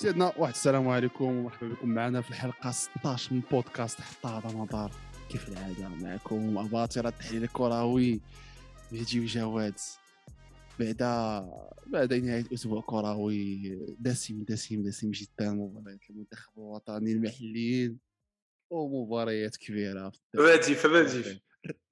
سيدنا واحد السلام عليكم ومرحبا بكم معنا في الحلقة 16 من بودكاست حتى هذا مطار كيف العادة معكم؟ أباطرة التحليل الكروي. مهدي وجواد بعد بعد نهاية أسبوع كروي. دسم دسم دسم جدا. مباريات المنتخب الوطني المحليين. ومباريات كبيرة فبادي فبادي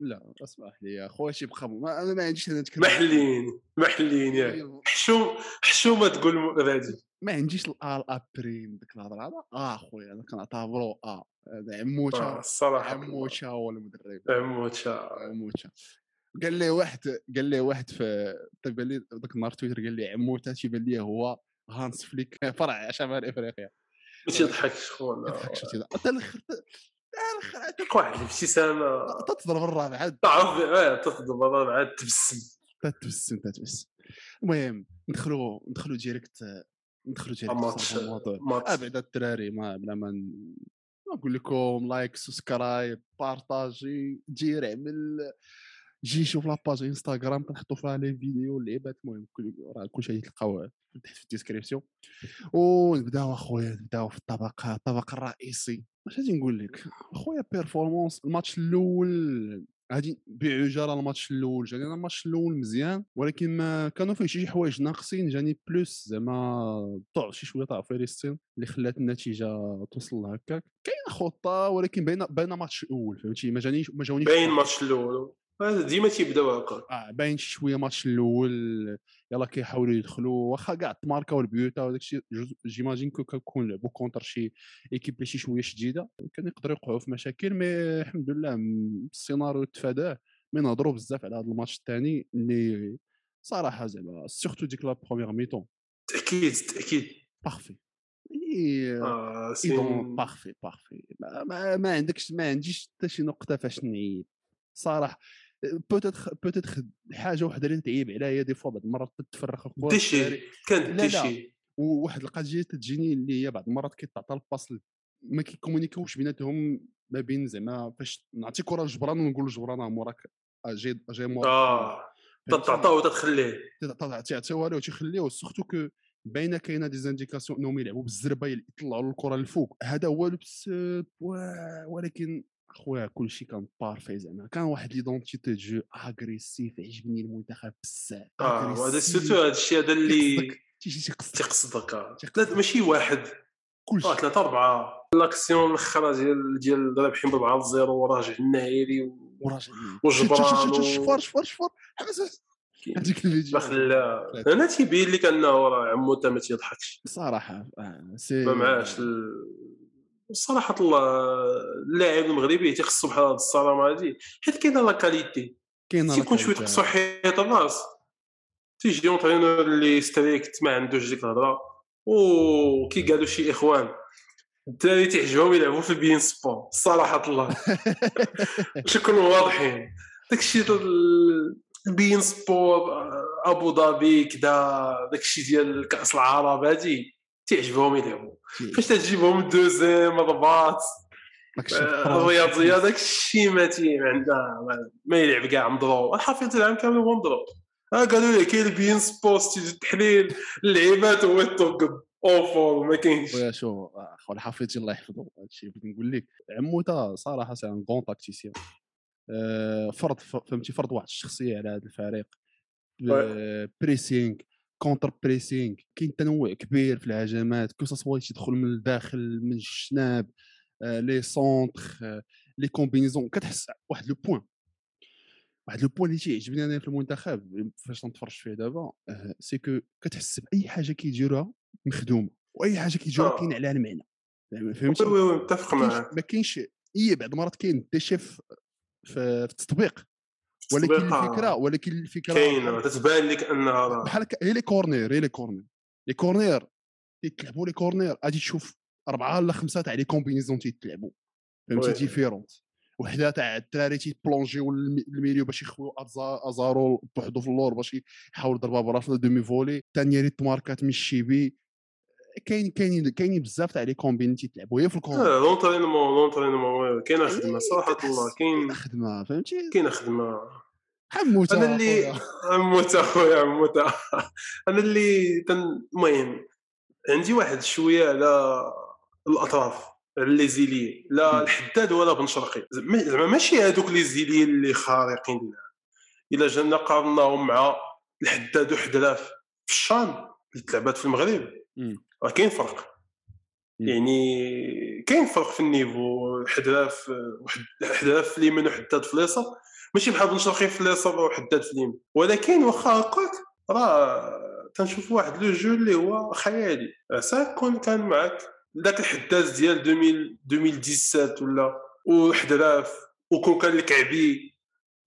لا اسمح لي يا خويا شي بقى. ما أنا ما عنديش أنا نتكلم. محلين محلين يا. حشوم حشومة تقول غادي ما عنديش الار ابريم ديك الهضرة هذا؟ آه خويا أنا كنعتبرو آه هذا عموته آه، الصراحة عموته هو المدرب عموته عموته قال لي واحد قال لي واحد في تبان لي ذاك النهار تويتر قال لي عموته تيبان لي هو هانس فليك. فرع شمال افريقيا ما تيضحكش خويا ما تضحكش أنت الآخر الآخر واحد الابتسامه تضرب الرابع عاد. تعرف آه تضرب الرابع عاد تبسم. تتبسم تتبسم المهم ندخلوا ندخلوا direct ندخلوا ماتش في الموضوع آه ماتش. بعد الدراري ما بلا ما نقول لكم like subscribe partager دير j'aime شوف la page انستغرام كنحطوا فيها les vidéos اللعيبات المهم كل راه كلشي تلقاوه تحت في ال description. ونبداو أخويا نبداو في الطبق الطبق الرئيسي. اش غادي نقول لك؟ أخويا performance الماتش الأول. غادي بعجاله الماتش الأول جاني أنا الماتش الأول مزيان ولكن ما كانوا فيه شي حوايج ناقصين جاني plus زعما طع شي شوية طاع فلسطين اللي خلات النتيجة توصل لهكاك. كاينة خطة ولكن باينه باينه ماتش الأول فهمتي؟ ما جانيش ما جاونيش باين الماتش الأول. ديما تيبداو هكا آه باين شوية ماتش الأول يلا كيحاولوا يدخلوا واخا كاع تماركاو البيوتا وداك الشيء j'imagine que كنكون لعبوا contre شي équipe اللي شي شوية شديدة كان يقدروا يوقعوا في مشاكل mais الحمد لله السيناريو تفاداه. mais نهضروا بزاف على هذا الماتش الثاني اللي صراحة زعما surtout ديك la première mi-temps تأكيد تأكيد. parfait إيه، et donc parfait parfait ما, ما, ما عندكش ما عنديش حتى شي نقطة فاش نعيب صراحة peut-être peut-être حاجة وحدة اللي تعيب عليها هي des fois بعض المرات تتفرخ الكره déchet كان déchet وواحد القضية تجيني اللي هي بعض المرات كيتعطى ال passe ما كيكومونيكوش بيناتهم ما بين زعما فاش نعطي كره لجبران ونقول لجبران ها موراك أجي أجي موراك آه. تتعطاو وتتخليه. تعطيوها له تيخليوه surtout que باينة كاينة des indications إنهم يلعبوا بالزربة يطلعوا الكرة للفوق هذا هو لبس وا- ولكن خويا كلشي كان parfait زعما كان واحد l'identité de jeu agressive عجبني المنتخب بزاف آه وهذا. surtout هذا الشيء هذا اللي تيقصدك آه. ماشي واحد. كلشي. آه ثلاثة أربعة. لاكسيون الأخرى ديال ديال رابحين بأربعة زيرو وراجع النهيري وراجع وجبران شفار شفار شفار حبس هذيك الفيديو. خلا أنا تيبين لك انه راه عمو تا ما تيضحكش. صراحة آه، سي ما معاش ال- صراحة الله اللاعب المغربي تيخصو بحال هاد الصرامة هادي. حيت كاينة لا كاليتي كاين تيكون شوية تقصو حيط الراس تيجي اونترينور اللي ستريكت ما عندوش ديك الهضرة. وكي قالوا شي إخوان الدراري تيعجبهم يلعبوا في بين سبور صراحة الله. باش نكونوا واضحين. داكشي البين سبور ابو ظبي كدا داكشي ديال كأس العرب هادي. تيعجبهم يلعبوا فاش تجيبهم دوزيام رباط الرياضيه داك الشيء ما تي ما عندها ما- يلعب كاع مضروب الحفيظ العام كامل هو مضروب قالوا لي كاين بين تيجي التحليل اللعيبات هو يتوقف اوفور ما كاينش خويا شو اخو الحفيظ الله يحفظه هادشي بغيت نقول لك عموته صراحة سي ان غون تاكتيسيان فرض فهمتي فرض واحد الشخصيه على هذا الفريق بريسينغ كونتر بريسينغ كاين تنوع كبير في الهجمات كو سوا تيدخل من الداخل من الجناب آه، les centres آه، les combinaisons كتحس واحد le point واحد le point اللي تيعجبني أنا في المنتخب فاش نتفرج فيه دابا آه، c'est que كتحس بأي حاجة كيديروها مخدومة وأي حاجة كيديروها آه. كاين عليها المعنى. فهمتي؟ oui oui متفق معاك. ما كاينش هي بعض المرات كاين déchet في في في التطبيق. ولكن. الفكرة ولكن الفكرة كاينة تتبان لك أنها بحال هي les corners هي les corners. les corners تيتلعبوا les corners غادي تشوف أربعة ولا خمسة تاع les combinaisons تيتلعبوا. فهمتي. différentes وحدة تاع الدراري تيبلونجيو الم- الميليو باش يخويو أزارو بوحدو في اللور باش يحاول يضربها براسو demi-volée الثانية اللي تماركات من الشيبي كاين كاين كاينين بزاف تاع les combines تيتلعبوا هي في ال corner آه، l'entraînement l'entraînement كاينة خدمة صراحة الله كاين خدمة فهمتي كاينة خدمة عموته أنا اللي. عموته أخويا عموته أنا اللي. المهم عندي واحد شوية على الأطراف لي زيلي لا. الحداد ولا بن شرقي زعما ماشي هذوك لي زيلي اللي خارقين لا. إلا جانا قارناهم مع الحداد وحدراف في الشان اللي تلعبات في المغرب مم. راه كاين فرق. يعني كاين فرق في النيفو حدراف وحد حدراف في اليمين وحداد في اليسار. ماشي بحال بن شرقي في اليسار وحداد في اليمين. ولكن واخا هكاك راه تنشوف واحد le jeu اللي هو خيالي. عساك كون كان معاك ذاك الحداد ديال 2000 2017 ولا وحدراف وكون كان الكعبي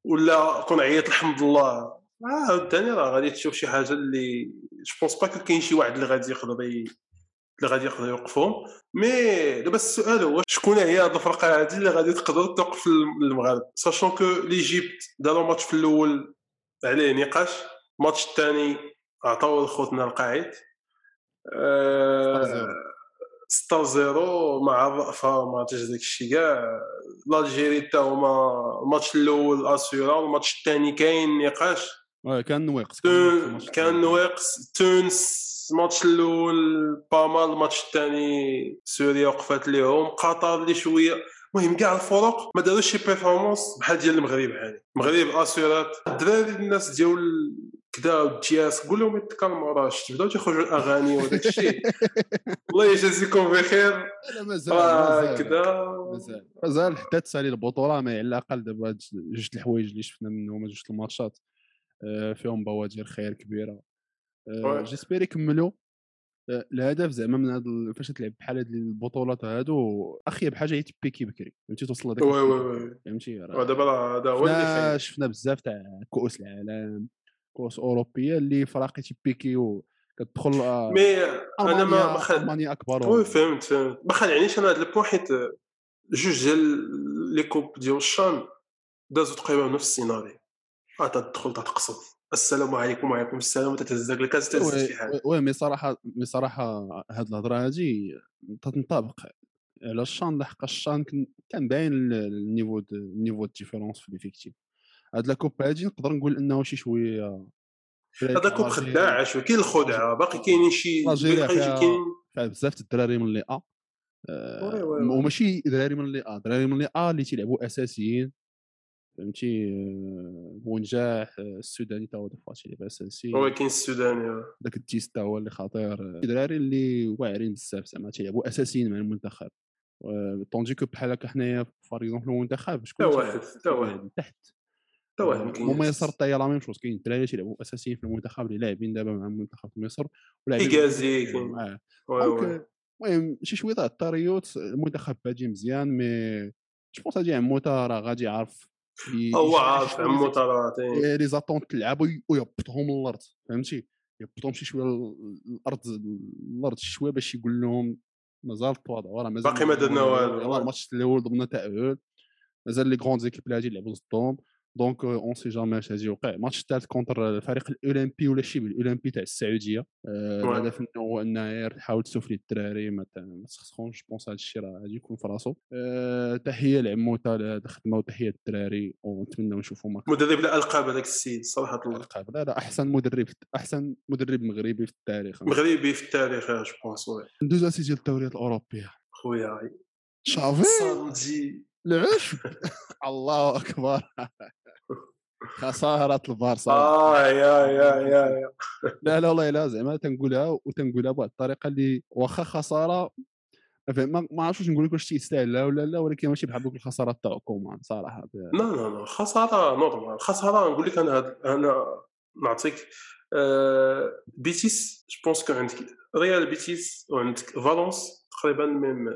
ولا كون عيط الحمد لله. آه عاوتاني راه غادي تشوف شي حاجة اللي je pense pas كاين شي واحد اللي غادي يقدر اللي غادي يقدر يوقفهم mais دابا السؤال هو شكون هي هاد الفرقة هادي اللي غادي تقدر توقف المغرب؟ sachant que l'Égypte داروا ماتش في الأول عليه نقاش الماتش الثاني عطاو لخوتنا القاعد. آه، 6 0 مع الرأفة ما عرفتش داك الشيء كاع. l'Algérie حتى هما الماتش الأول assura الماتش الثاني كاين نقاش. كان نواقص كان نواقص تونس الماتش الأول pas mal الماتش الثاني سوريا وقفات ليهم قطر اللي شوية المهم كاع الفرق ما داروش شي performance بحال ديال المغرب عادي المغرب assurات الدراري الناس ديال كدا والجياس قول لهم يتكلموا راه شفت بداو تيخرجوا الاغاني وداك الشيء الله يجازيكم بخير لا مازال كدا مازال حتى تسالي البطوله ما على الاقل دابا جوج الحوايج اللي شفنا منهم جوج الماتشات فيهم بوادر خير كبيرة. آه،. j'espère يكملوا آه، الهدف زعما من هاد ال- فاش تلعب بحال هاد البطولات هادو اخيب حاجة هي تبيكي بكري فهمتي؟ توصل لهذاك oui. oui oui فهمتي؟ راه هذا هو اللي شفنا بزاف تاع كؤوس العالم كؤوس أوروبية اللي فراقي تيبيكيو كتدخل آه، mais أنا ما ما ألمانيا أكبر oui فهمت فهمت. ما خلعنيش أنا هذا ال point حيت جوج ديال les coupes ديال الشان دازو تقريبا نفس السيناريو. آه تدخل تتقصد السلام عليكم وعليكم السلام وتتهزك الكاس تهز oui شي حاجة. وي- مي صراحة مي صراحة هاد الهضرة هادي تنطبق. على الشان لحق الشان كان باين ال- ال niveau ال niveau différence في l'effectif هاد la coupe هادي نقدر نقول إنه شي شوية هذا coupe خداع شوية كاين الخدعه باقي كاينين شي فيها- كاين بزاف الدراري من les A oui. وماشي دراري من اللي آ دراري من اللي آ اللي تيلعبوا أساسيين. فهمتي؟ آه، بونجاح آه، السوداني تا هو دفع تيلعب اساسي هو كاين السوداني داك التيستا هو اللي خطير. دراري اللي واعرين بزاف زعما تيلعبوا أساسيين مع المنتخب. طوندي كو بحال هكا حنايا فار إكزومبل المنتخب شكون تا واحد، تا واحد. تحت. حتى واحد. مميصر حتى هي لا ميم شوز. كاين الدراري تيلعبوا أساسيين في المنتخب اللي لاعبين دابا مع المنتخب في مصر ولاعبين. آه. دونك المهم شي شوية تاع الطريوت المنتخب بادي مزيان مي جو بونس هادي عموته راه غادي يعرف هو عارف عمو ترى إيه، لي زاتونت تلعب وي- ويهبطهم للأرض فهمتي؟ يهبطهم شي شوية الأرض الأرض شوية باش يقول لهم مازال التواضع راه مازال باقي ما درنا والو. الماتش الأول ضمن تاهل مازال les grandes équipes اللي غادي يلعبوا ضدهم. donc on sait jamais اش غادي يوقع الماتش الثالث contre الفريق الاولمبي ولا شبه الاولمبي تاع السعوديه. الهدف منه هو انها تحاول تsouffler الدراري ما تسخسخونش pense هذا الشيء راه غادي يكون في راسو تحيه لعموته الخدمه وتحيه الدراري ونتمنى نشوفوا مدرب لا القاب هذاك السيد صراحة الله. القاب لا لا أحسن مدرب أحسن مدرب مغربي في التاريخ. مغربي في التاريخ je pense oui ندوز اسي ديال الدوريات الأوروبية. خويا شافي؟ samedi العشب الله أكبر. خساره البارسا آه يا يا يا يا. لا لا والله لا زعما تنقولها وتنقولها بواحد الطريقة اللي واخا خسارة. ما ما عرفتش نقول لك واش تيستاهلها ولا لا ولكن ماشي بحال دوك الخسارات تاع كومان صراحة لا لا لا خسارة normale. خسارة نقول لك أنا هاد أنا نعطيك آه بيتيس je pense que عندك ريال بيتيس وعندك فالونس تقريبا même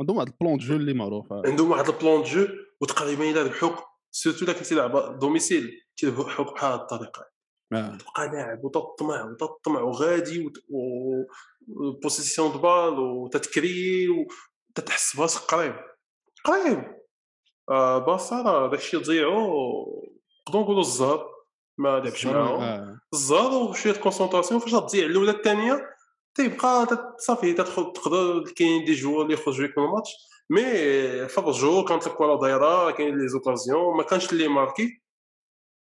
عندهم واحد ال plan de jeu اللي معروفه عندهم واحد ال plan de jeu وتقريبا إلا ربحوك surtout إلا كنتي لاعب domicile تيربحوك بحال هاد الطريقة. آه. تبقى لاعب وتطمع وتطمع وغادي وت- و possession de balle وتتcréer وتتحس براسك قريب. قريب! آه بارسا راه داكشي تضيعو نقدروا نقولوا الزهر ما لعبش معاهم. آه. الزهر وشوية concentration فاش تضيع الأولى الثانية تيبقى صافي تدخل تقدر كاين des joueurs اللي يخرجوا لك من الماتش mais فرجوا كانت الكره دايره كاين les occasions ما كانش اللي marquer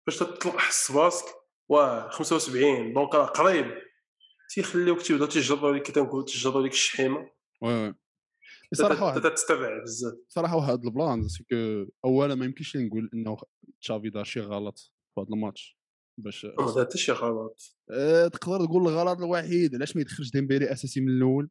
فاش تطلق حس براسك واه 75 donc راه قريب. تيخليوك تيبداو تيجربوا لك تنقول تيجربوا لك الشحيمة. oui oui. صراحة واحد تبدا تتبع بزاف. صراحة واحد ال plan c'est que أولا ما يمكنش نقول إنه تشافي دار شي غلط في هذا الماتش. باش ما حتى شي غلط آه، تقدر تقول الغلط الوحيد علاش ما يدخلش ديمبيلي أساسي من الأول؟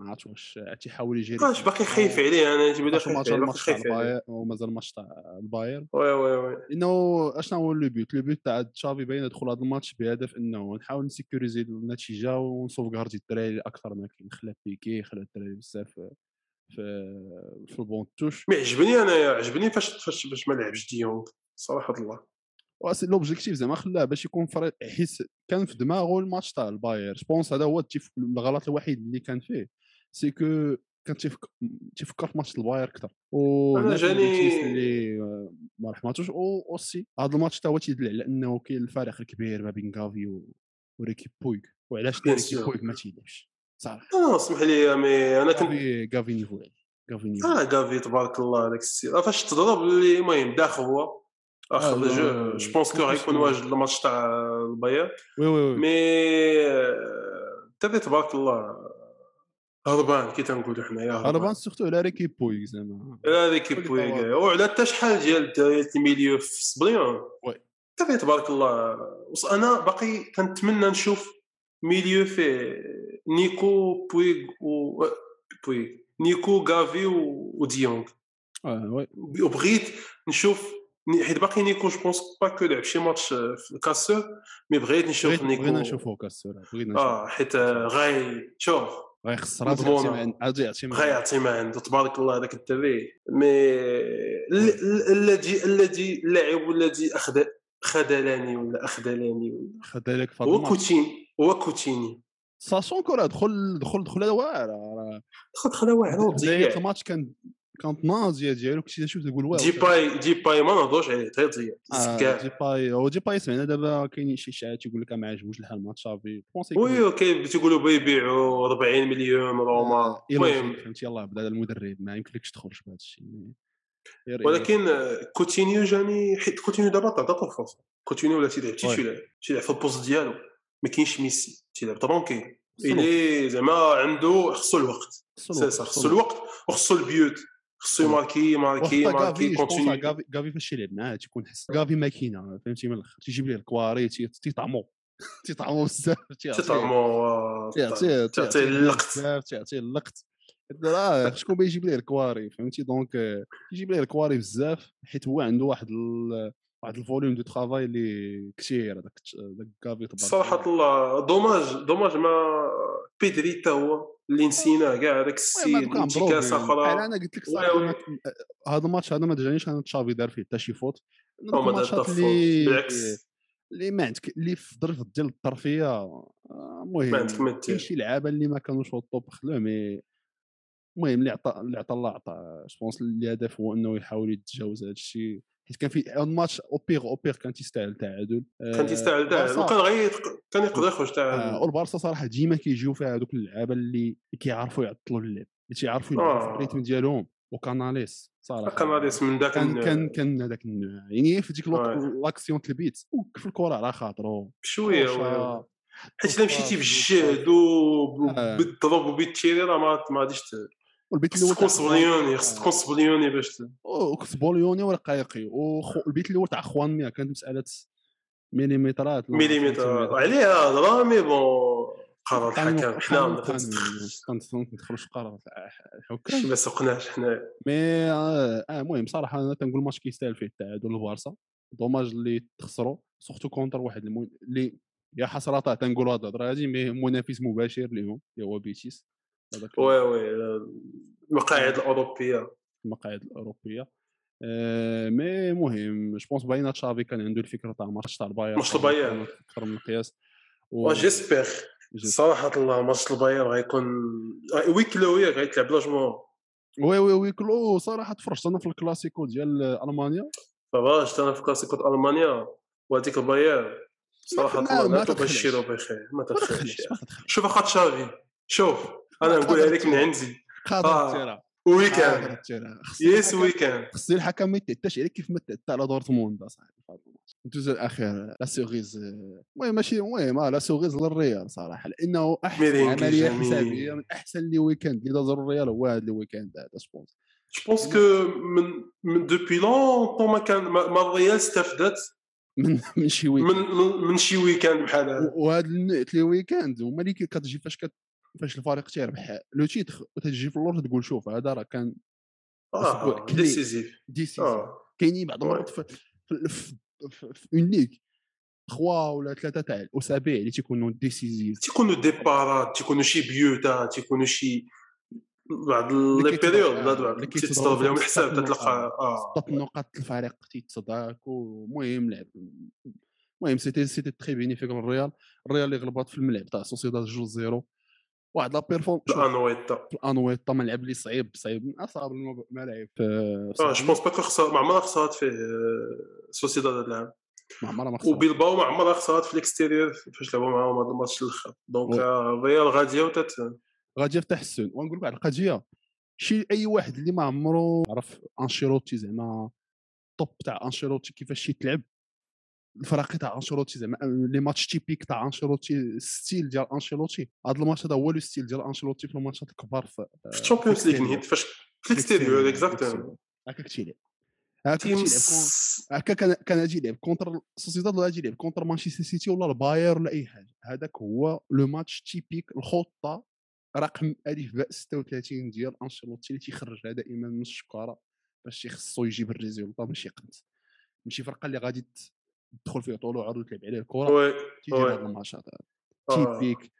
ما عرفتش واش تيحاول يجري واش باقي خايف عليه أنا تيبدا خايف عليه الماتش تاع الباير ومازال الماتش تاع الباير. oui oui oui. لأنه اشنا هو le but le but تاع تشافي باين دخل هذا الماتش بهدف إنه نحاول نsécuriser النتيجة ونsauvegarder الدراري أكثر ما كاين. خلا بيكي خلا الدراري بزاف في في ال banc de touche. mais عجبني أنا عجبني فاش فاش باش ما لعبش ديونغ صراحة الله. l'objectif زعما خلاه باش يكون frais حيت كان في دماغه الماتش تاع الباير. je pense هذا هو. الغلط الوحيد اللي كان فيه. c'est que كان تيفك... تيفكر في ماتش الباير أكثر. و الناس جاني- اللي ما رحماتوش ou aussi هذا الماتش تا هو تيدل على انه كاين الفارق الكبير ما بين غافي و... وريكي بويغ وعلاش ريكي. بويغ ما تيلعبش صراحة. آه اسمح لي مي أنا كنت غافي غافي نيفو غافي نيفو. آه كافي تبارك الله هذاك السي. آه، فاش تضرب اللي المهم داخل هو. اخر لا، جو جو بونس كو غيكون واجد الماتش تاع الباير وي وي وي مي تبي تبارك الله هربان كي تنقولوا حنايا أنا بان سورتو على ريكي بويغ زعما بويغ طوال. وعلى حتى شحال ديال الدراري الميليو في سبليون وي. تبي تبارك الله أنا باقي كنتمنى نشوف milieu فيه نيكو بويغ و بويغ نيكو غافي وديونغ آه oui وبغيت نشوف حيت باقي نيكو je pense pas que لعب شي ماتش في الكاسور mais بغيت نشوف بغيت- نيكو بغينا نشوفو كاس بغينا نشوفو آه حيت غاي شوف غيخسر عاد. يعطي ما- عاد يعطي ما- غاي يعطي ما عنده تبارك الله هذاك الدري mais ال- ال- الذي الذي اللاعب الذي اخذ خذلني ولا اخذلني ولا خدا لك في هذا هو الماتش كوتين هو كوتيني ساشون كره دخل دخل دخل واعر دخل دخل واعر بدايه وضيع الماتش كان كانت ناضيه ديالو كنتي تشوف تقول واو دي باي دي باي ما نهضوش عليه غير ضيع آه، دي باي هو دي باي سمعنا دابا كاين شي اشاعات يقول لك ما عجبوش الحال مع تشافي وي أوكي تيقولوا بيبيعوا 40 مليون روما المهم فهمتي يلاه بدا المدرب ما يمكنلكش تخرج بهذا الشيء ولكن كوتينيو جاني حيت كوتينيو دابا تعطى الفرصه كوتينيو ولا تيلعب. تيلعب تيلعب في ال poste ديالو ما كاينش ميسي تيلعب tranquille. زعما عنده خصو الوقت خصو الوقت وخصو ال buts خصو خصو marquer marquer كوتينيو كافي كافي فاش يلعب معاه تيكون حس كافي ماكينه فهمتي من الآخر. تيجيب ليه الكواري تي- تيطعمو. تيطعمو بزاف تيعطيه- تطعمو تعطيه اللقط. تعطيه اللقط. راه شكون بيجيب ليه الكواري فهمتي؟ donc آه، يجيب ليه الكواري بزاف حيت هو عنده واحد. واحد ال volume de travail اللي كثير هذاك داك كافي صراحة الله. dommage dommage ما بيدري تا هو. اللي نسيناه كاع هذاك السيد انتكاسه بحال أخرى. أنا قلت لك هذا الماتش هذا ما جانيش أنا تشافي دار فيه حتى شي فوت. الماتشات اللي بالعكس. اللي ما عندك اللي في ظرف ديال الطرفية آه، المهم ما عندك ما كاين شي لعابة اللي ما كانوش في ال top خلوه mais المهم اللي عطى اللي عطى الله عطى je pense الهدف هو إنه يحاول يتجاوز هذا الشيء حيت كان في هذا الماتش au pire au pire كان تيستاهل تعادل كان تيستاهل داع البارسا- وكان غير كان يقدر يخرج آه، تاع والبارسا صراحة ديما كيجيو فيها هذوك اللعابة اللي كيعرفوا يعطلوا اللعب اللي تيعرفوا يلعبوا في آه. ال rythme ديالهم وكاناليس صراحة كاناليس من ذاك كان. كان كان هذاك يعني في ديك الوقت. لاكسيون تلبيت وكف الكرة على خاطرو بشوية. حيت إلا مشيتي بالجهد آه. وبالضرب وبالتيري راه ما غاديش والبيت الأول تكون تاع صبليوني خص تكون صبليوني باش ت- وكسبوليوني ورقايقي. والبيت الأول تاع خوان كانت مسألة مليمترات. لا مليمتر سنتيمتر. عليها هضره مي بون قرار الحكم. حنا ما قانون، ما ندخلوش في قرار. الحكام ما سوقناش حنا مي آه آه، المهم صراحة أنا تنقول الماتش كيستاهل فيه التعادل البارسا. dommage اللي تخسروا surtout contre واحد. اللي يا حسرة تنقول هاد الهضره هادي mais منافس مباشر لهم اللي هو بيتيس oui oui المقاعد الأوروبية. المقاعد الأوروبية. آه mais مهم. je pense باينه تشافي كان عنده الفكرة تاع ماتش تاع البايرن ماتش البايرن. أكثر من القياس. و- و j'espère j'es- صراحة الله ماتش البايرن غيكون ويكلو ياك غيتلعب لا جمهور. وي وي وي كلو صراحة تفرجت أنا في الكلاسيكو ديال ألمانيا. صافا أنا في كلاسيكو ألمانيا. وهذيك البايرن. صراحة الله ما. تبشروا بخير ما تدخلش شوف اخا تشافي. شوف. أنا نقولها لك من. عندي. قادر. تيرا ويكان قادر تيرا. خص يس الحكم- ويكان خص الحكم ما يتعداش عليك كيف ما تعدى على دورتموند اصاحبي. الجزء الأخير لا سوغيز المهم ماشي المهم لا سوغيز للريال صراحة. لأنه أحسن عملية. حسابية من أحسن لي ويكاند اللي دازو الريال هو هذا الويكاند هذا سبونس je pense que من من depuis longtemps ما كان ما الريال استفدت. من من شي week-end من, من شي week-end بحال هذا. وهذا النوع les week-ends هما اللي كتجي فاش كت فاش الفريق تيربح le titre وتجي في اللور تقول شوف هذا راه كان آه clé. décisif. décisif آه. كاينين بعض المرات في في- في في- في une ligue trois ولا ثلاثة تاع الأسابيع اللي تيكونوا décisifs. تيكونوا des parades تيكونوا شي بيوتا تيكونوا شي بعض les périodes آه، اللي تيتصدر فيهم الحساب تتلقى آه ستة نقاط الفريق تيتصداكوا المهم لعب. المهم c'était c'était très bénéfique للريال الريال اللي غلبات في الملعب تاع سوسيداد جوج زيرو. واحد la perform الانويتا الانويتا ملعب اللي صعيب صعيب من أصعب الملاعب في آه je pense pas que خسرت ما عمرها خسرت فيه آه، سوسيداد هذا العام ما عمرها ما خسرت. وبيلباو ما عمرها خسرت في ال extérieur فاش لعبوا معاهم هذا الماتش الآخر donc آه، الريال غادية وتت غادية في تحسن ونقول لك واحد القضية شي أي واحد اللي ما عمرو عرف أنشيلوتي زعما توب تاع أنشيلوتي كيفاش تلعب الفراقي تاع أنشيلوتي زعما les matchs typiques تاع أنشيلوتي ال style ديال أنشيلوتي. هذا الماتش هذا هو le style ديال أنشيلوتي في الماتشات الكبار في الشامبيونز ليغ نيت فاش في ال extérieur exactement هكاك تيلعب هكا كان كان أجي يلعب. contre سوسيداد ولا أجي يلعب؟ contre مانشستر سيتي ولا الباير ولا أي حاجة. هذاك هو le match typique الخطة رقم ألف باء 36 ديال أنشيلوتي اللي تيخرجها دائما من الشكارة باش يخصو يجيب ال résultat ماشي قنت ماشي فرقة اللي غادي تدخل فيه طول وعرض وتلعب عليه الكرة oui. هاد الماتشات. typiques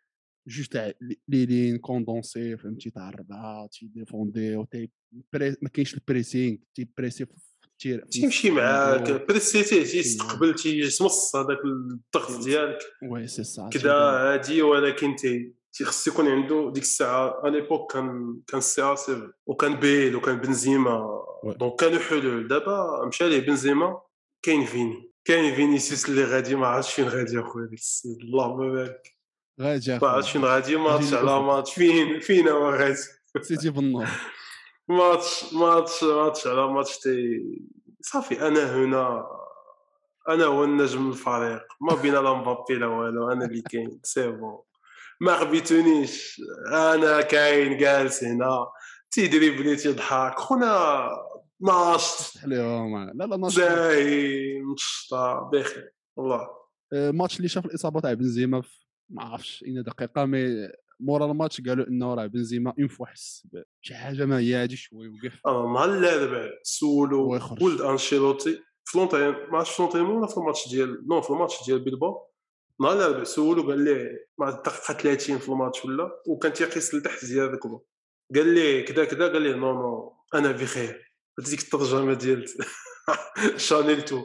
جوج تاع les lignes condensées فهمتي تاع الربعه تيديفونديو تي بري- ما كاينش ال pressing تيبريسي في تيمشي معاك الميدان. بريسيتي تيستقبل تيصمص هذاك الضغط ديالك وي سي سا كذا عادي ولكن تي تيخص يكون عنده ديك الساعة l'époque كان كان CR7 وكان بيل وكان بنزيما. donc كانوا حلول دابا مشى ليه بنزيما كاين فيني كاين فينيسيوس اللي غادي ما عرفتش فين غادي اخويا ديك السيد اللهم بارك غادي ما عرفتش فين غادي ماتش على. ماتش. فين فين هو غادي؟ سيتي في النور ماتش ماتش ماتش على ماتش تي صافي أنا هنا أنا هو النجم الفريق. ما بين لا مبابي لا والو أنا اللي كاين. c'est bon ما خبيتونيش. أنا كاين جالس هنا. تيدريبلي تيضحك. خونا ناشط. عليهم لا لا ناشط. زاهي مشطه بخير والله الماتش اللي شاف الاصابه تاع بنزيما ما عرفتش اين دقيقة mais مورا الماتش قالوا إنه راه بنزيما une fois حس بشي حاجة ما هي هادي شوي وقف. أنا نهار الاربعاء سولو. ولد أنشيلوتي. في l'entraînement ما عرفتش في l'entraînement ولا في الماتش ديال non في الماتش ديال بيلباو. نهار الاربعاء سولو قال ليه مع الدقيقة 30 في الماتش ولا وكان تيقيس لتحت زياد ركبه قال ليه كذا كذا قال ليه non non أنا بخير ديك الترجمة ديال شانيل تو.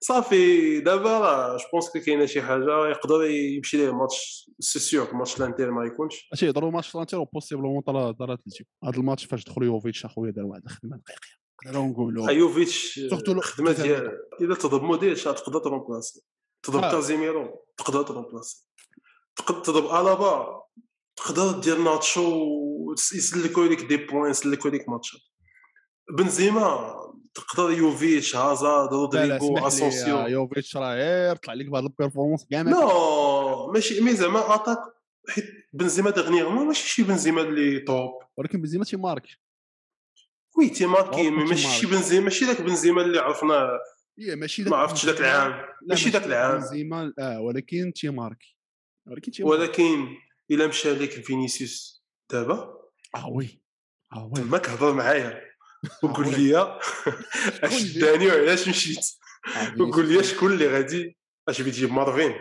صافي دابا راه je pense كاينة شي حاجة يقدر يمشي ليه ماتش c'est sûr ماتش l'entier ما يكونش. اش يهضروا ماتش l'entier و possiblement طرا طرا اتلتيكو هذا الماتش فاش دخل يوفيتش أخويا دار واحد الخدمة دقيقيه نقدروا نقولوا surtout le- الخدمة ديال إذا تضرب موديل تقدر ترومبلاسي تضرب آه. كازيميرو تقدر ترومبلاسي تقدر تضرب ألابا تقدر دير ناتشو يسلكوا لك des points يسلكوا لك ماتشات. بنزيما تقدر يوفيتش هازارد رودريغو أسونسيو. يا يوفيتش راه غير طلع لك بهذا ال performance كاع ما non ماشي mais زعما اتاك حيت بنزيما dernièrement ماشي شي بنزيما اللي top ولكن بنزيما تيمارك oui تيماركي ماشي. شي بنزيما ماشي داك بنزيما اللي عرفناه هي ماشي ما عرفتش ذاك العام. ماشي ذاك العام. بنزيما آه ولكن تيماركي ولكن تيمارك ولكن إلا مشى لك فينيسيوس دابا آه oui. آه oui. تماك هضر معايا. وقول. لي اش داني وعلاش مشيت؟ آه، وقول لي. شكون اللي غادي؟ أش بغيت تجيب مارفين؟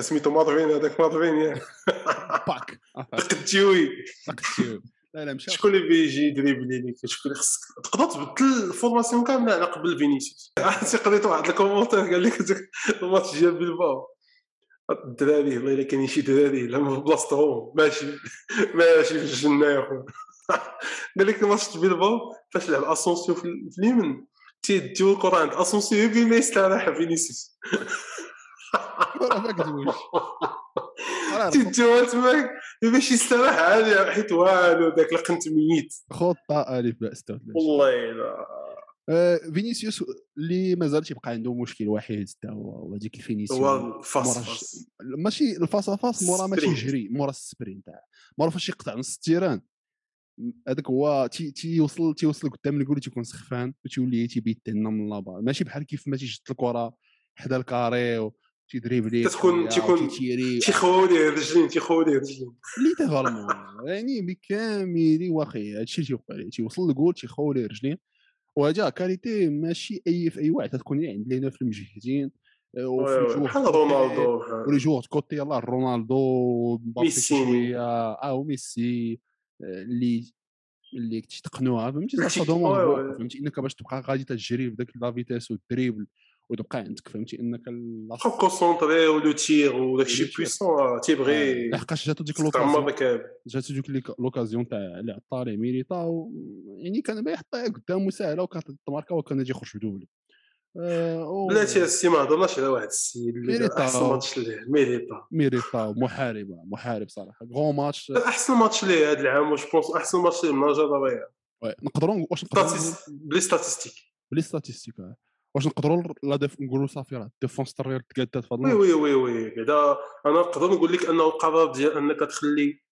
سميتو مارفين هذاك مارفين ياك باك. قدتيوي سقطتي. لا لا مشى شكون اللي بيجي يدريبلي ليك؟ شكون اللي خصك؟ تقدر تبدل الفورماسيون كاملة على قبل فينيسيوس. عرفتي قريت واحد الكومونتير قال لك الماتش ديال بيلباو الدراري والله إلا كاينين شي دراري لا من بلاصتهم ماشي ماشي في الجنة يا خويا. قال لك ديال بيلباو فاش لعب اسونسيو في اليمن. تيديو الكره عند اسونسيو يبي ما يستراح فينيسيوس. راه ما راه تيديوها تماك باش يستراح عادي حيت والو داك القنت ميت. خطة ألف باء 36 والله لا. آه، فينيسيوس اللي مازال تيبقى عنده مشكل وحيد حتى هو هذيك ال finition هو الش- ماشي الفاس فاس مورا ما. تيجري مورا ال sprint مورا فاش يقطع نص ال terrain. هذاك هو تي- تيوصل تيوصل قدام الكول تيكون سخفان وتيولي تيبيت لنا من là-bas. ماشي بحال كيف ما تيشد الكره حدا الكاري تيدريبلي تتكون- شوية تيكون- ليه الرجلين تيخوو ليه الرجلين ليترالمون يعني بكامل واقعي هادشي تيوقع ليه تيوصل للجول تيخاو ليه رجلين وهذا كاليتي ماشي أي في أي واحد تكون عند لينا في المجهدين آه، الجوغ بحال رونالدو ولي جوغ كوتي يلاه رونالدو ميسي. شوية. آه وميسي اللي اللي تيتقنوها فهمتي؟ وي. فهمتي؟ إنك باش تبقى غادي تجري بداك لا فيتاس والدريبل وتبقى عندك فهمتي؟ إنك بقى كونسونطري ولو تير وداك الشيء. بويسون تيبغي لحقاش جاتو ديك لوكازيون جاتو ديك لوكازيون تاع اللي عطى و... يعني كان باغي يحطها قدامه ساهلة وكانت تماركا وكان يجي يخرج بدولي آه و- بلاتي السي ما هضرناش على واحد السيد اللي. أحسن ماتش ليه ميليتا ميريتا محاربة محارب صراحة. غون ماتش أحسن ماتش ليه هذا العام je pense أحسن ماتش ليه من oui، نقدروا واش نقدروا ب les statistiques. ب les statistiques. واش نقدروا la déf- نقولوا صافي راه ال défense تاع الريال تقادات في هذا وي وي وي وي. بعدا أنا نقدر نقول لك أنه القرار ديال أنك تخلي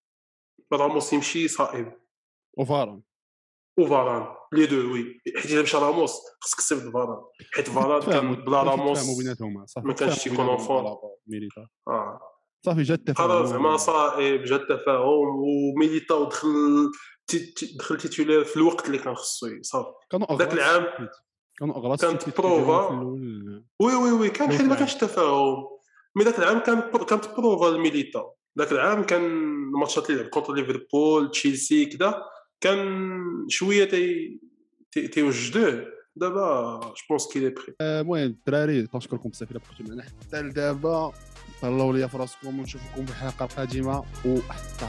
راموس يمشي صائب. وفاران وفاران les deux oui حيت الا مشى راموس خصك تسيب فاران حيت فاران كان بلا راموس صافي ما كانش تيكون آه صافي جا التفاهم قرار زعما صائب جا التفاهم وميليتاو دخل تي- تي- دخل titulaire في الوقت اللي كان خصو صافي ذاك العام. كانوا اغلاط كانت بروفا. oui oui oui كان حيت ما كان. كانش تفاهم mais ذاك العام كان كانت بروفا الميليتا ذاك العام كان الماتشات اللي لعب contre ليفربول تشيلسي كذا كان شوية تي تي- تيوجدوه. دابا je pense qu'il est prêt آه، المهم الدراري تنشكركم بزاف إلا بقيتوا معنا. حتى لدابا تهلاو ليا في راسكم ونشوفكم في الحلقة القادمه وحتى